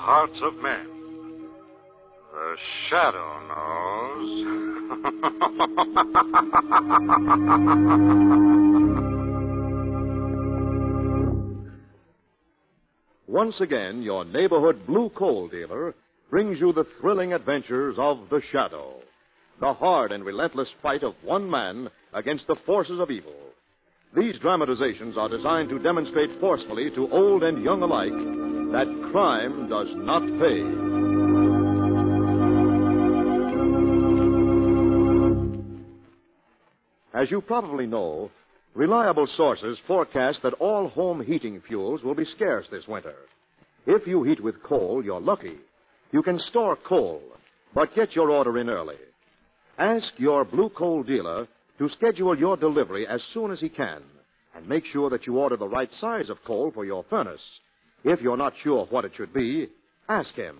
Hearts of men? The shadow knows. Once again, your neighborhood blue coal dealer brings you the thrilling adventures of The Shadow, the hard and relentless fight of one man against the forces of evil. These dramatizations are designed to demonstrate forcefully to old and young alike that crime does not pay. As you probably know, reliable sources forecast that all home heating fuels will be scarce this winter. If you heat with coal, you're lucky. You can store coal, but get your order in early. Ask your blue coal dealer to schedule your delivery as soon as he can, and make sure that you order the right size of coal for your furnace. If you're not sure what it should be, ask him.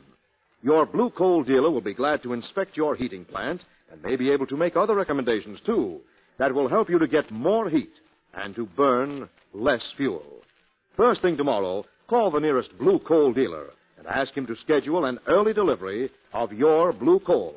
Your blue coal dealer will be glad to inspect your heating plant and may be able to make other recommendations, too, that will help you to get more heat and to burn less fuel. First thing tomorrow, call the nearest blue coal dealer and ask him to schedule an early delivery of your blue coal.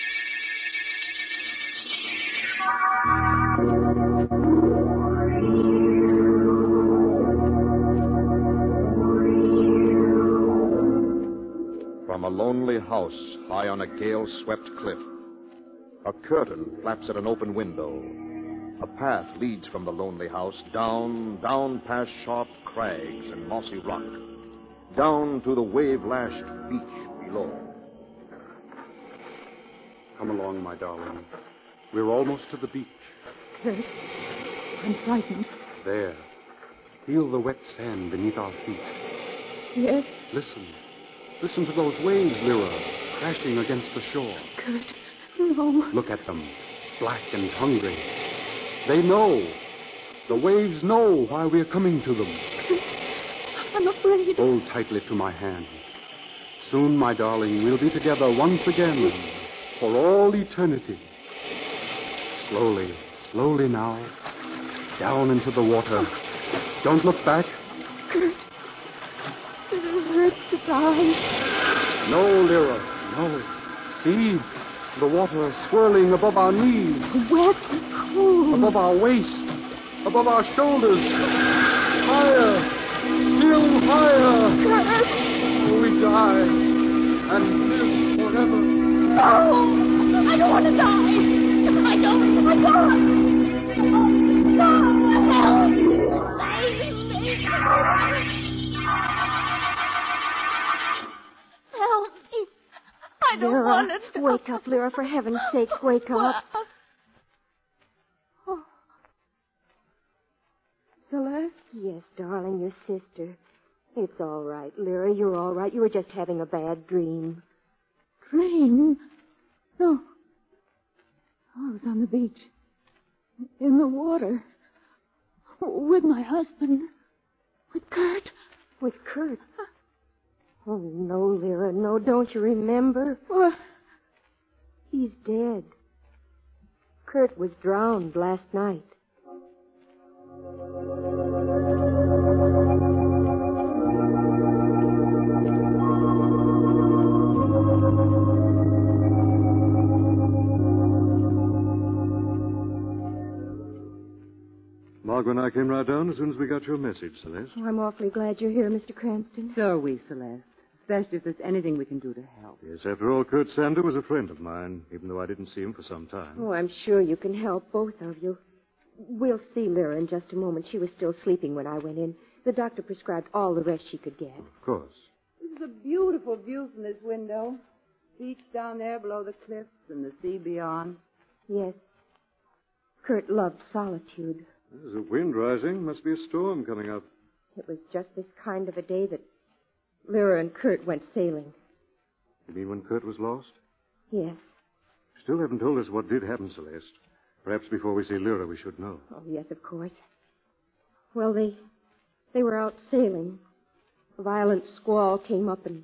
From a lonely house high on a gale swept cliff, a curtain flaps at an open window. A path leads from the lonely house down, down past sharp crags and mossy rock, down to the wave lashed beach below. Come along, my darling. We're almost to the beach. Kurt, I'm frightened. There. Feel the wet sand beneath our feet. Yes, Listen. Listen to those waves, Lyra, crashing against the shore. Kurt. No. Look at them, black and hungry. They know. The waves know why we're coming to them. I'm afraid. Hold tightly to my hand. Soon, my darling, we'll be together once again for all eternity. Slowly, slowly now. Down into the water. Don't look back. Kurt. Does it hurt to die? No, Lyra, no. See, the water swirling above our knees, Wet and cool. above our waist, above our shoulders. Higher, still higher. Kurt. Oh, we die and live forever. No! I don't want to die! I don't! I can't! No! Help! Me! I don't Lyra, want to die. wake up, Lyra. For heaven's sake, wake up. Oh. Celeste? Yes, darling, your sister. It's all right, Lyra. You're all right. You were just having a bad dream. Dream? No. I was on the beach. In the water. With my husband. with Kurt. With Kurt. Oh, no, Lyra, no, don't you remember? What? He's dead. Kurt was drowned last night. I came right down as soon as we got your message, Celeste. Oh, I'm awfully glad you're here, Mr. Cranston. So are we, Celeste. Especially if there's anything we can do to help. Yes, after all, Kurt Sander was a friend of mine, even though I didn't see him for some time. Oh, I'm sure you can help, both of you. We'll see Lyra in just a moment. She was still sleeping when I went in. The doctor prescribed all the rest she could get. Of course. This is a beautiful view from this window. Beach down there below the cliffs and the sea beyond. Yes. Kurt loved solitude. There's a wind rising. Must be a storm coming up. It was just this kind of a day that Lyra and Kurt went sailing. You mean when Kurt was lost? Yes. You Still haven't told us what did happen, Celeste. Perhaps before we see Lyra, we should know. Oh, yes, of course. Well, they they were out sailing. A violent squall came up and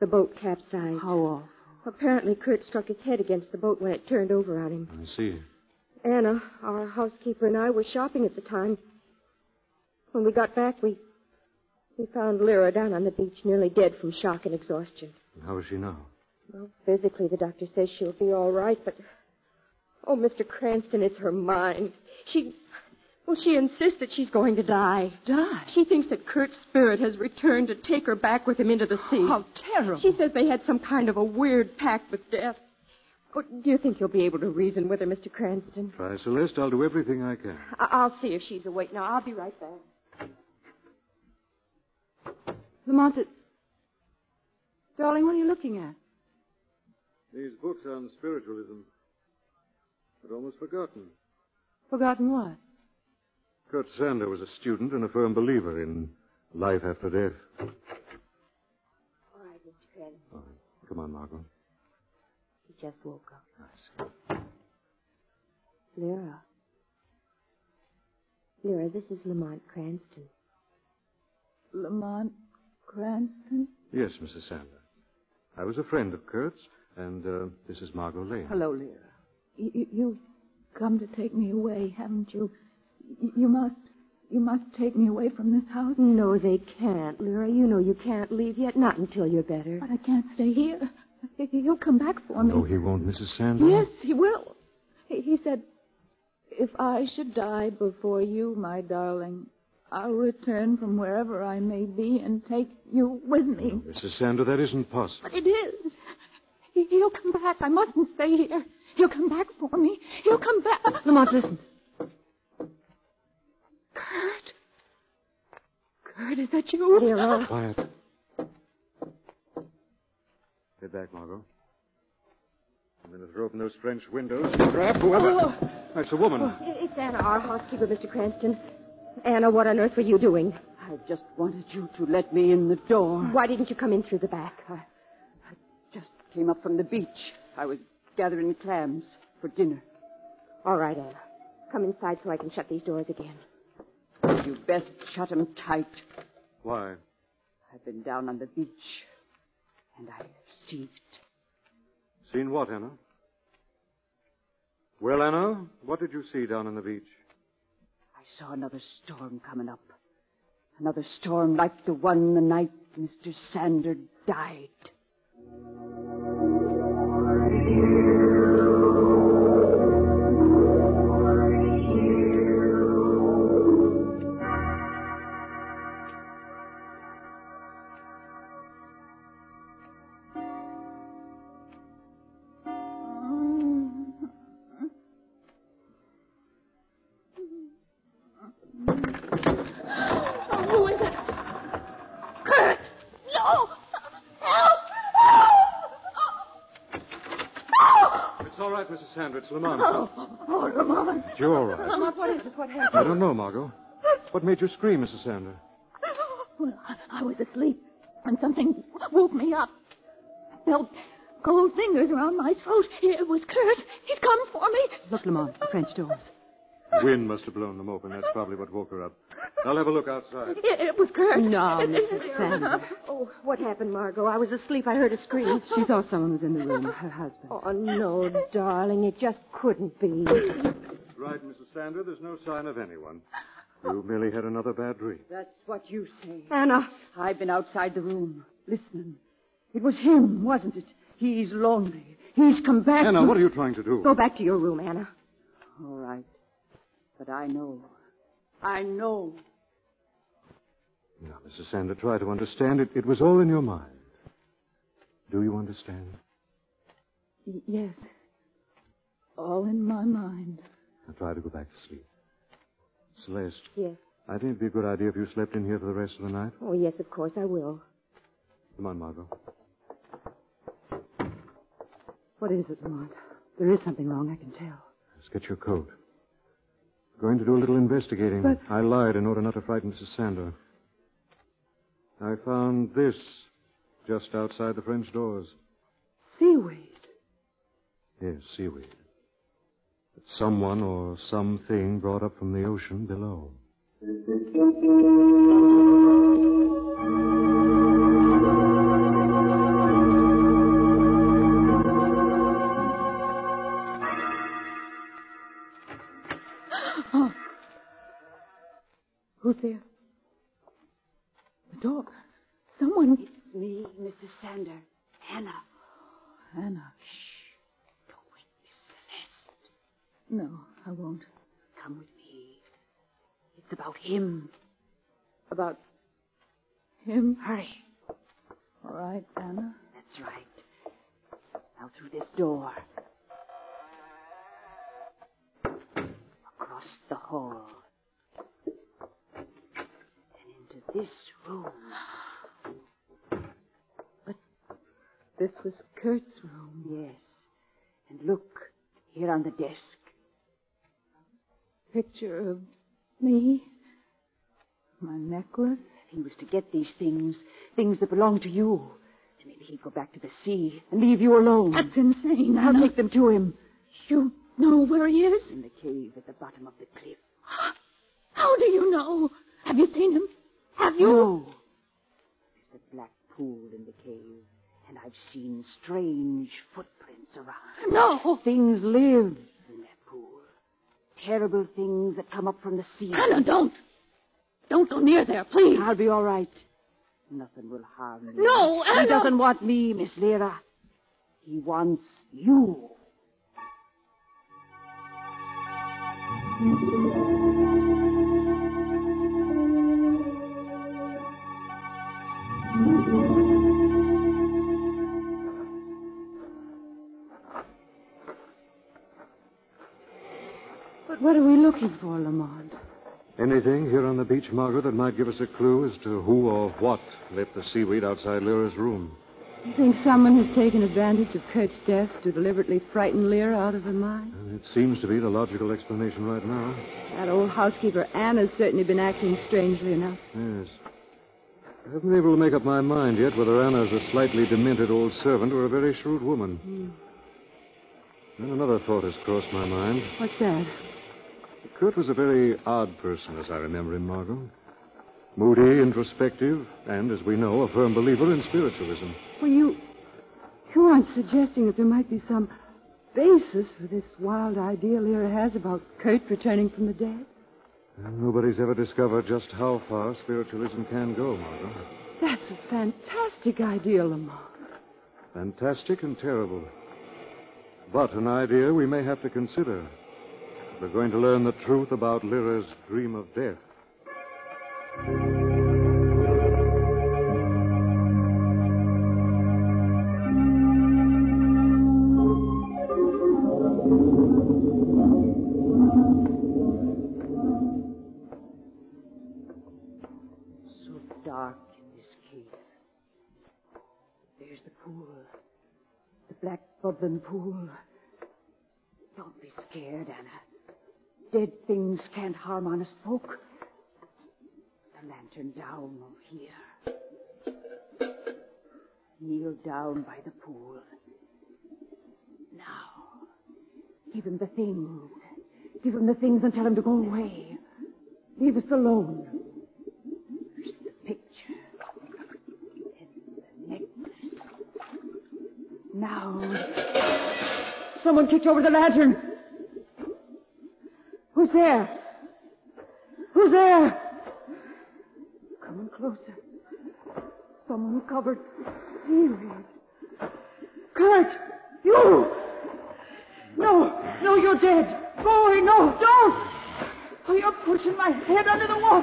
the boat capsized. How awful. Apparently, Kurt struck his head against the boat when it turned over on him. I see. Anna, our housekeeper, and I were shopping at the time. When we got back, we we found Lyra down on the beach, nearly dead from shock and exhaustion. How is she now? Well, physically, the doctor says she'll be all right, but oh, Mr. Cranston, it's her mind. She, well, she insists that she's going to die. Die? She thinks that Kurt's spirit has returned to take her back with him into the sea. How terrible. She says they had some kind of a weird pact with death. Oh, do you think you'll be able to reason with her, Mr. Cranston? Try, Celeste. I'll do everything I can. I- I'll see if she's awake now. I'll be right back. Lamont, it... darling, what are you looking at? These books on spiritualism. I'd almost forgotten. Forgotten what? Kurt Sander was a student and a firm believer in life after death. All right, Mr. Cranston. All right. Come on, Margot. He just woke up. Lyra. Lyra, this is Lamont Cranston. Lamont Cranston? Yes, Mrs. Sander. I was a friend of Kurt's, and uh, this is Margot Lane. Hello, Lyra. You, you've come to take me away, haven't you? You- You must, you must take me away from this house. No, they can't, Lyra. You know you can't leave yet, not until you're better. But I can't stay here. He'll come back for me. No, he won't, Mrs. Sander. Yes, he will. He, he said, if I should die before you, my darling, I'll return from wherever I may be and take you with me. Mrs. Sander, that isn't possible. But it is. He, he'll come back. I mustn't stay here. He'll come back for me. He'll come back. Lamont, listen. Kurt. Kurt, is that you? Lyra. Quiet. Get back, Margot. I'm going to throw open those French windows and grab oh, whoever. That's a woman. Oh, it's Anna, our housekeeper, Mr. Cranston. Anna, what on earth were you doing? I just wanted you to let me in the door. Why didn't you come in through the back? I, I just came up from the beach. I was gathering clams for dinner. All right, Anna. Come inside so I can shut these doors again. You best shut 'em tight. Why? I've been down on the beach, and I've seen it. Seen what, Anna? Well, Anna, what did you see down on the beach? I saw another storm coming up. Another storm like the one the night Mr. Sander died. Oh, oh, it's Lamont. Oh, oh, Lamont. You're all right. Lamont, what is it? What happened? I don't know, Margot. What made you scream, Mrs. Sander? Well, I, I was asleep and something woke me up. I felt cold fingers around my throat. It was Kurt. He's come for me. Look, Lamont, the French doors. The wind must have blown them open. That's probably what woke her up. I'll have a look outside. It, it was Kurt. No, It- it- Mrs. Sander. Oh, what happened, Margot? I was asleep. I heard a scream. She thought someone was in the room, her husband. Oh, no, darling. It just couldn't be. Right, Mrs. Sander, there's no sign of anyone. You merely had another bad dream. That's what you say. Anna. I've been outside the room, listening. It was him, wasn't it? He's lonely. He's come back. Anna, to- what are you trying to do? Go back to your room, Anna. All right. But I know. I know. Now, Mrs. Sander, try to understand it. It was all in your mind. Do you understand? Y- Yes. All in my mind. Now try to go back to sleep. Celeste, Yes. I think it'd be a good idea if you slept in here for the rest of the night. Oh, yes, of course I will. Come on, Margot. What is it, Lamont? There is something wrong, I can tell. Let's get your coat. I'm Going to do a little investigating. But- I lied in order not to frighten Mrs. Sander. I found this just outside the French doors. Seaweed. Yes, seaweed. That someone or something brought up from the ocean below. Hurry. All right, Anna. That's right. Now through this door. Across the hall. And into this room. But this was Kurt's room. Yes. And look, here on the desk. Picture of me. My necklace. He was to get these things, things that belong to you. And maybe he'd go back to the sea and leave you alone. That's insane, I'll take them to him. You know where he is? In the cave at the bottom of the cliff. How do you know? Have you seen him? Have you? No. There's a black pool in the cave, and I've seen strange footprints around. No. Things live in that pool. Terrible things that come up from the sea. Anna, don't. Don't go near there, please. I'll be all right. Nothing will harm me. No, He doesn't want me, Miss Lyra. He wants you. But what are we looking for, Lamont? Anything here on the beach, Margaret, that might give us a clue as to who or what left the seaweed outside Lyra's room? You think someone has taken advantage of Kurt's death to deliberately frighten Lyra out of her mind? Uh, it seems to be the logical explanation right now. That old housekeeper Anne has certainly been acting strangely enough. Yes. I haven't been able to make up my mind yet whether Anna's a slightly demented old servant or a very shrewd woman. Hmm. Then another thought has crossed my mind. What's that? Kurt was a very odd person, as I remember him, Margot. Moody, introspective, and, as we know, a firm believer in spiritualism. Well, you. You aren't suggesting that there might be some basis for this wild idea Lyra has about Kurt returning from the dead? And nobody's ever discovered just how far spiritualism can go, Margot. That's a fantastic idea, Lamont. Fantastic and terrible. But an idea we may have to consider. We're going to learn the truth about Lyra's dream of death. So dark in this cave. There's the pool. The black bubbling pool. Don't be scared, Anna. Dead things can't harm honest folk. The lantern down here. Kneel down by the pool. Now, give him the things, Give him the things and tell him to go away. Leave us alone. There's the picture. And the necklace. Now. Someone kicked over the lantern. There? Who's there? Coming closer. Someone covered seaweed. Kurt! You! No, no, you're dead. Go away, no, don't! Oh, you're pushing my head under the wall.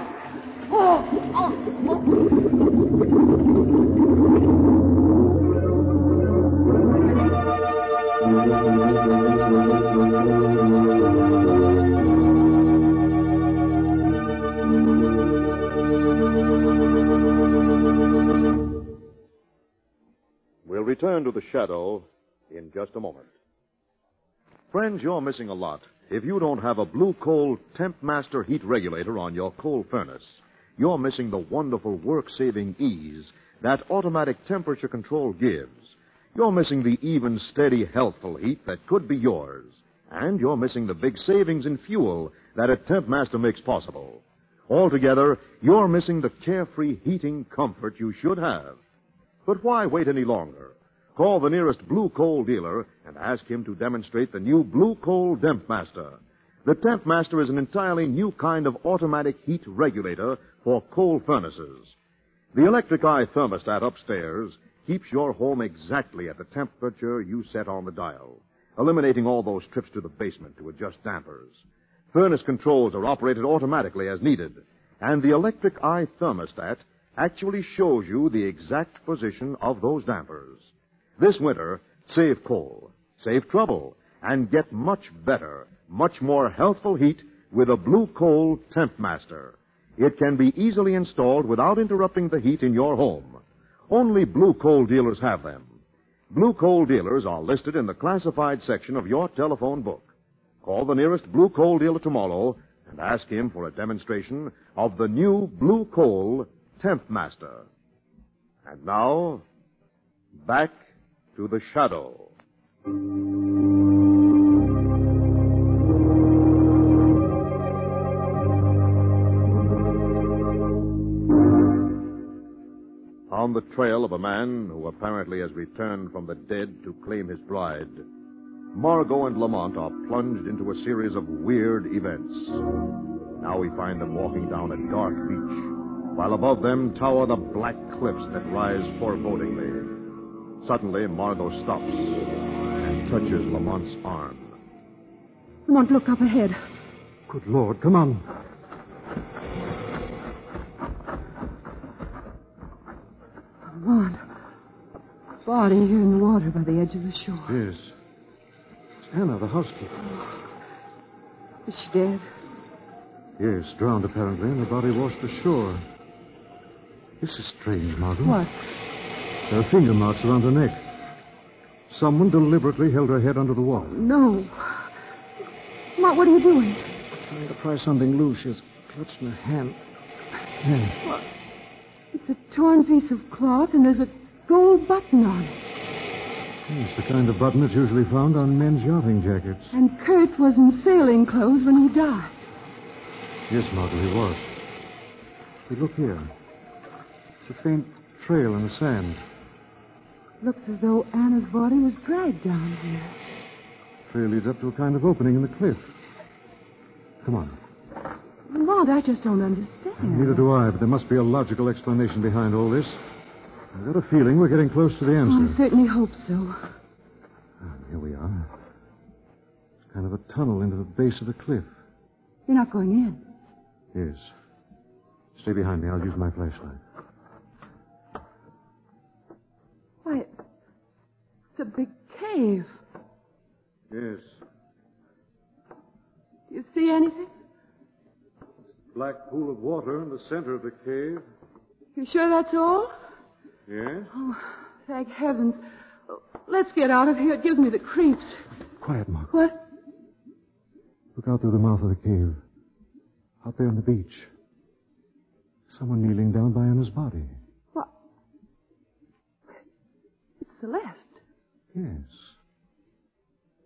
Shadow in just a moment. Friends, you're missing a lot if you don't have a Blue Coal Temp Master heat regulator on your coal furnace. You're missing the wonderful work saving ease that automatic temperature control gives. You're missing the even, steady, healthful heat that could be yours. And you're missing the big savings in fuel that a Temp Master makes possible. Altogether, you're missing the carefree heating comfort you should have. But why wait any longer? Call the nearest Blue Coal dealer and ask him to demonstrate the new Blue Coal Temp Master. The Temp Master is an entirely new kind of automatic heat regulator for coal furnaces. The electric eye thermostat upstairs keeps your home exactly at the temperature you set on the dial, eliminating all those trips to the basement to adjust dampers. Furnace controls are operated automatically as needed, and the electric eye thermostat actually shows you the exact position of those dampers. This winter, save coal, save trouble, and get much better, much more healthful heat with a Blue Coal Temp Master. It can be easily installed without interrupting the heat in your home. Only Blue Coal dealers have them. Blue Coal dealers are listed in the classified section of your telephone book. Call the nearest Blue Coal dealer tomorrow and ask him for a demonstration of the new Blue Coal Temp Master. And now, back to the shadow. On the trail of a man who apparently has returned from the dead to claim his bride, Margot and Lamont are plunged into a series of weird events. Now we find them walking down a dark beach, while above them tower the black cliffs that rise forebodingly. Suddenly, Margot stops and touches Lamont's arm. Lamont, look up ahead. Good Lord, come on. Lamont. Body here in the water by the edge of the shore. Yes. It's Anna, the housekeeper. Is she dead? Yes, drowned apparently, and her body washed ashore. This is strange, Margot. What? There are finger marks around her neck. Someone deliberately held her head under the water. No. Lamont, what are you doing? Trying to pry something loose. She's clutched in her hand. There. It's a torn piece of cloth, and there's a gold button on it. It's the kind of button that's usually found on men's yachting jackets. And Kurt was in sailing clothes when he died. Yes, Margot, he was. But look here. It's a faint trail in the sand. Looks as though Anna's body was dragged down here. Trail leads up to a kind of opening in the cliff. Come on. Lamont, I just don't understand. Neither do I, but there must be a logical explanation behind all this. I've got a feeling we're getting close to the end. I certainly hope so. Ah, here we are. It's kind of a tunnel into the base of the cliff. You're not going in. Yes. Stay behind me. I'll use my flashlight. Why, it's a big cave. Yes. Do you see anything? Black pool of water in the center of the cave. You sure that's all? Yes? Oh, thank heavens. Let's get out of here. It gives me the creeps. Quiet, Mark. What? Look out through the mouth of the cave. Out there on the beach. Someone kneeling down by Anna's body. What? It's Celeste. Yes.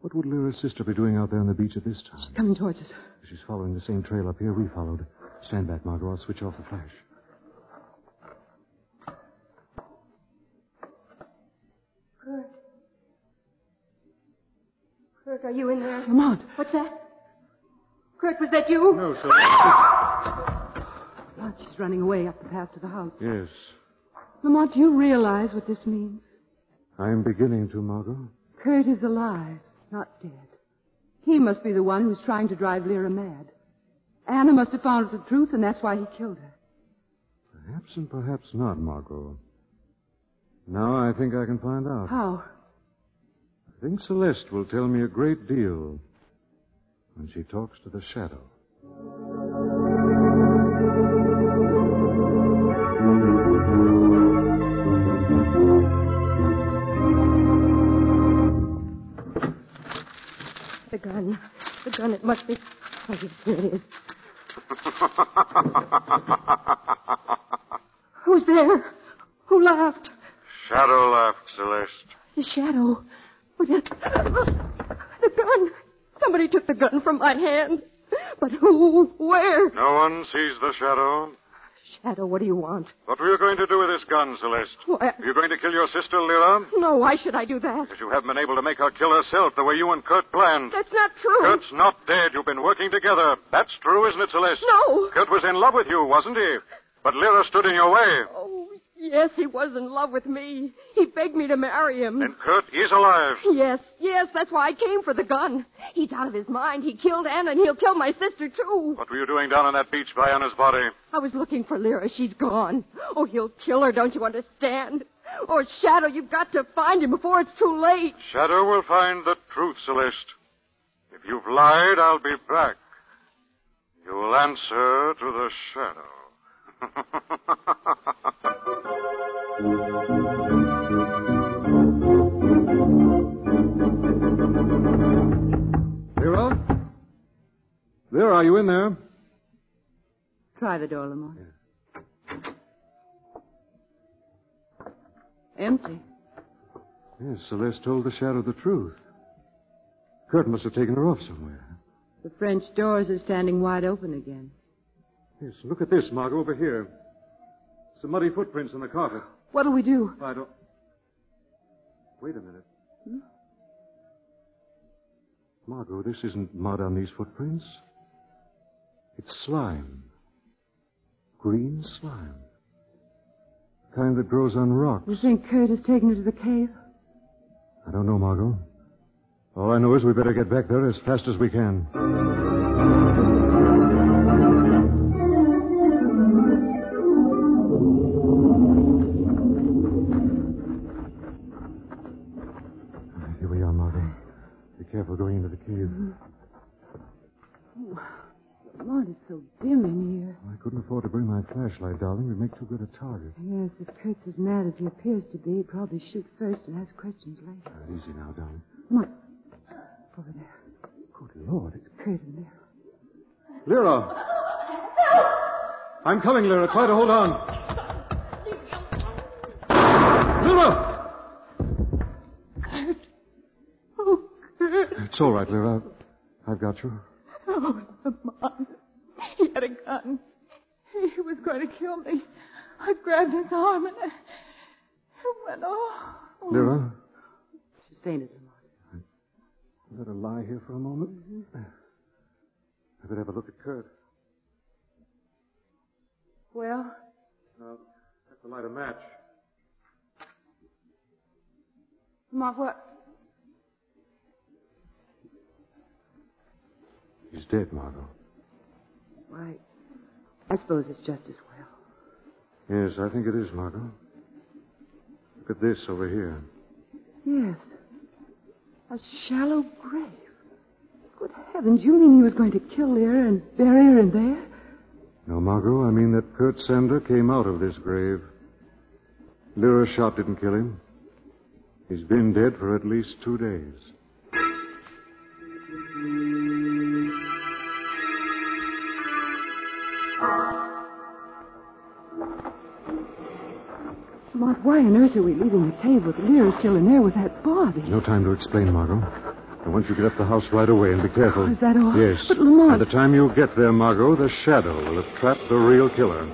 What would Lyra's sister be doing out there on the beach at this time? She's coming towards us. She's following the same trail up here we followed. Stand back, Margot. I'll switch off the flash. Kurt. Kurt, are you in there? Lamont. What's that? Kurt, was that you? No, sir. Ah! Lamont, she's running away up the path to the house. yes. Lamont, do you realize what this means? I'm beginning to, Margot. Kurt is alive, not dead. He must be the one who's trying to drive Lyra mad. Anna must have found out the truth, and that's why he killed her. Perhaps and perhaps not, Margot. Now I think I can find out. How? I think Celeste will tell me a great deal when she talks to the shadow. The gun. The gun, it must be. Oh, yes, here it is. Who's there? Who laughed? Shadow laughed, Celeste. The shadow. Oh, yes. The gun. Somebody took the gun from my hand. But who? Where? No one sees the shadow. Shadow, what do you want? What were you going to do with this gun, Celeste? Why, Are you going to kill your sister, Lyra? no, why should I do that? Because you haven't been able to make her kill herself the way you and Kurt planned. That's not true. Kurt's not dead. You've been working together. That's true, isn't it, Celeste? No. Kurt was in love with you, wasn't he? But Lyra stood in your way. Oh, yes, he was in love with me. He begged me to marry him. And Kurt is alive. Yes, yes, that's why I came for the gun. He's out of his mind. He killed Anna, and he'll kill my sister, too. What were you doing down on that beach by Anna's body? I was looking for Lyra. She's gone. Oh, he'll kill her, don't you understand? Oh, Shadow, you've got to find him before it's too late. Shadow will find the truth, Celeste. If you've lied, I'll be back. You'll answer to the shadow. Lyra? Lyra, are you in there? Try the door, Lamont. Empty. Yes, Celeste told the shadow the truth. Kurt must have taken her off somewhere. The French doors are standing wide open again. Yes, look at this, Margot, over here. Some muddy footprints on the carpet. What'll we do? I don't. Wait a minute. Hmm? Margot, this isn't mud on these footprints. It's slime. Green slime. The kind that grows on rocks. You think Kurt has taken her to the cave? I don't know, Margot. All I know is we better get back there as fast as we can. The cave. Lamont, it's so dim in here. I couldn't afford to bring my flashlight, darling. We'd make too good a target. Yes, if Kurt's as mad as he appears to be, he'd probably shoot first and ask questions later. Uh, easy now, darling. Lamont, over there. Good Lord, it's Kurt in there. Lyra! I'm coming, Lyra. Try to hold on. Lyra! It's all right, Lyra. I've got you. Oh, Lamont. He had a gun. He was going to kill me. I grabbed his arm and I it went off. Lyra, She's fainted, Lamont. you better lie here for a moment. Mm-hmm. I better have a look at Kurt. Well, Now, have to light a match. Lamont, what? He's dead, Margot. Why, I suppose it's just as well. Yes, I think it is, Margot. Look at this over here. Yes. A shallow grave. Good heavens, you mean he was going to kill Lyra and bury her in there? No, Margot, I mean that Kurt Sander came out of this grave. Lyra's shot didn't kill him. He's been dead for at least two days. Lamont, why on earth are we leaving the cave with Lyra still in there with that body? No time to explain, Margot. I want you to get up the house right away and be careful. Oh, is that all? Yes. But, Lamont... By the time you get there, Margot, the shadow will have trapped the real killer.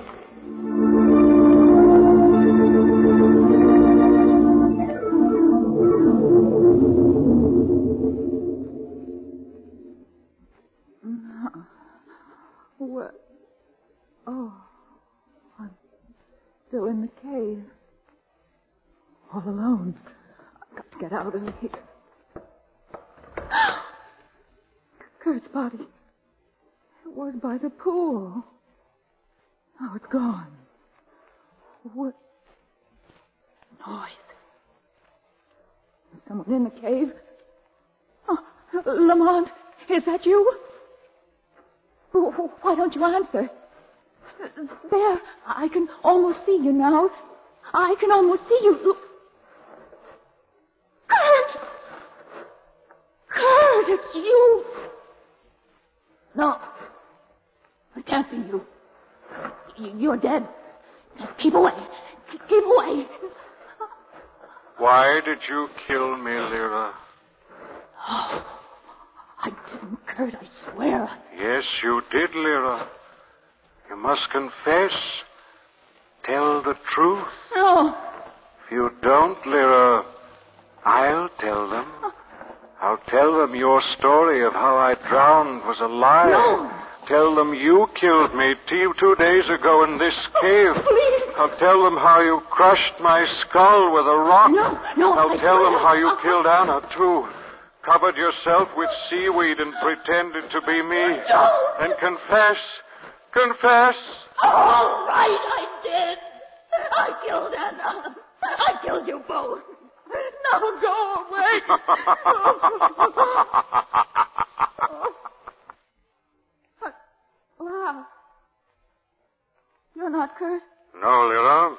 That you? Why don't you answer? There, I can almost see you now. I can almost see you. Kurt! Kurt, it's you! No, it can't be you. You're dead. Keep away. Keep away. Why did you kill me, Lyra? I didn't, I swear. Yes, you did, Lyra. You must confess. Tell the truth. No. If you don't, Lyra, I'll tell them. Oh. I'll tell them your story of how I drowned was a lie. No. Tell them you killed me two, two days ago in this oh, cave. Please. I'll tell them how you crushed my skull with a rock. No, no, I'll I tell them how you uh-huh. killed Anna, too. Covered yourself with seaweed and pretended to be me. Don't. And confess. Confess. All right, I did. I killed Anna. I killed you both. Now go away. Wow. You're not cursed? No, Lyra.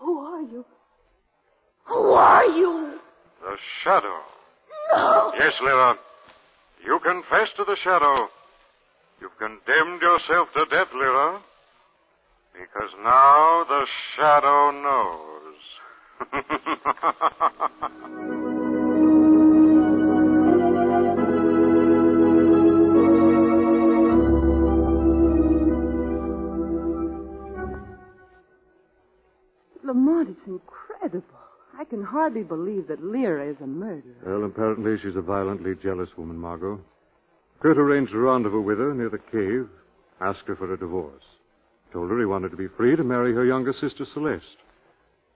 Who are you? Who are you? The shadow. No. Yes, Lyra. You confess to the shadow. You've condemned yourself to death, Lyra. Because now the shadow knows. Lamont, it's incredible. I can hardly believe that Lyra is a murderer. Well, apparently she's a violently jealous woman, Margot. Kurt arranged a rendezvous with her near the cave, asked her for a divorce. Told her he wanted to be free to marry her younger sister, Celeste.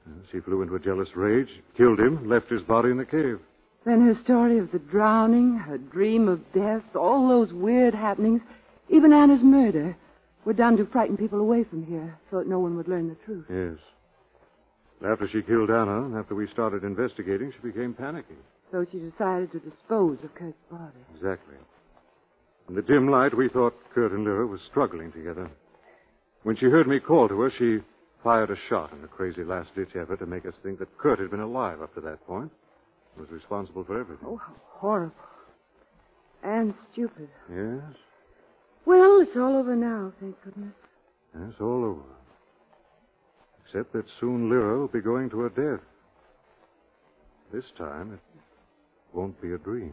Uh, she flew into a jealous rage, killed him, left his body in the cave. Then her story of the drowning, her dream of death, all those weird happenings, even Anna's murder, were done to frighten people away from here so that no one would learn the truth. Yes. After she killed Anna, and after we started investigating, she became panicky. So she decided to dispose of Kurt's body. Exactly. In the dim light, we thought Kurt and Lyra were struggling together. When she heard me call to her, she fired a shot in a crazy last-ditch effort to make us think that Kurt had been alive up to that point. Was responsible for everything. Oh, how horrible. And stupid. Yes? Well, it's all over now, thank goodness. Yes, all over. Except that soon Lyra will be going to her death. This time, it won't be a dream.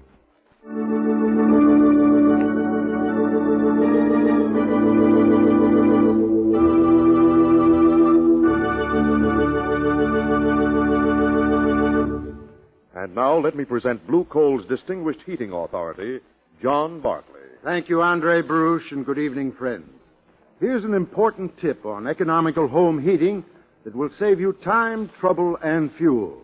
And now let me present Blue Coal's distinguished heating authority, John Barclay. Thank you, Andre Baruch, and good evening, friends. Here's an important tip on economical home heating that will save you time, trouble, and fuel.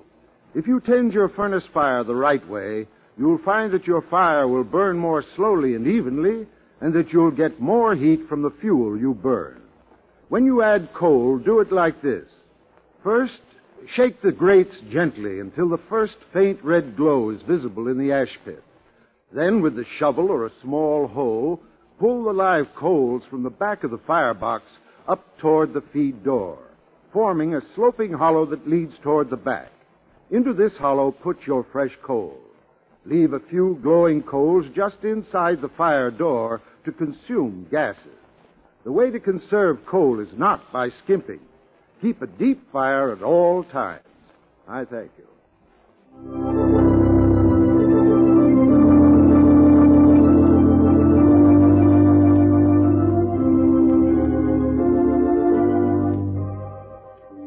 If you tend your furnace fire the right way, you'll find that your fire will burn more slowly and evenly, and that you'll get more heat from the fuel you burn. When you add coal, do it like this. First, shake the grates gently until the first faint red glow is visible in the ash pit. Then, with the shovel or a small hoe, pull the live coals from the back of the firebox up toward the feed door, forming a sloping hollow that leads toward the back. Into this hollow, put your fresh coal. Leave a few glowing coals just inside the fire door to consume gases. The way to conserve coal is not by skimping. Keep a deep fire at all times. I thank you.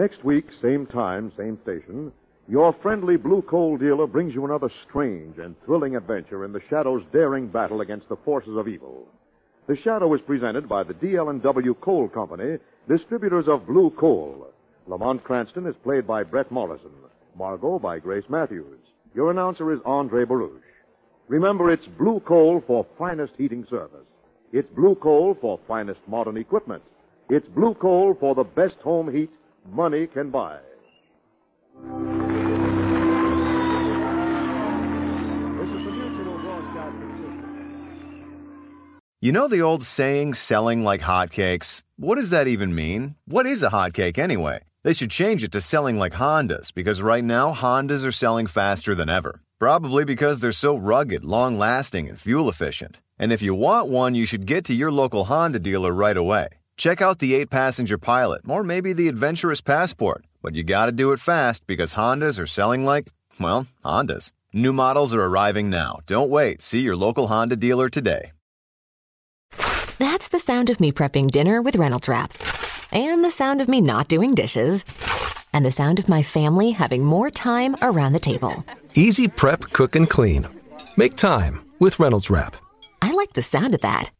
Next week, same time, same station, your friendly blue coal dealer brings you another strange and thrilling adventure in the Shadow's daring battle against the forces of evil. The Shadow is presented by the DL&W Coal Company, distributors of blue coal. Lamont Cranston is played by Bret Morrison. Margot by Grace Matthews. Your announcer is Andre Baruch. Remember, it's blue coal for finest heating service. It's blue coal for finest modern equipment. It's blue coal for the best home heat money can buy. You know the old saying, selling like hotcakes? What does that even mean? What is a hotcake anyway? They should change it to selling like Hondas because right now Hondas are selling faster than ever. Probably because they're so rugged, long lasting, and fuel efficient. And if you want one, you should get to your local Honda dealer right away. Check out the 8 passenger pilot or maybe the adventurous passport. But you gotta do it fast because Hondas are selling like, well, Hondas. New models are arriving now. Don't wait. See your local Honda dealer today. That's the sound of me prepping dinner with Reynolds Wrap. And the sound of me not doing dishes. And the sound of my family having more time around the table. Easy prep, cook, and clean. Make time with Reynolds Wrap. I like the sound of that.